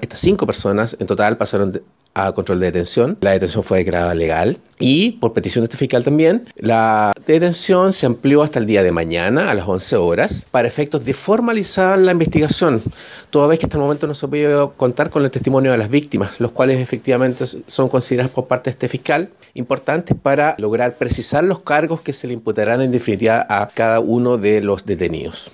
Estas cinco personas en total pasaron a control de detención. La detención fue declarada legal y por petición de este fiscal también, la detención se amplió hasta el día de mañana a las 11 horas para efectos de formalizar la investigación, toda vez que hasta el momento no se ha podido contar con el testimonio de las víctimas, los cuales efectivamente son considerados por parte de este fiscal importantes para lograr precisar los cargos que se le imputarán en definitiva a cada uno de los detenidos.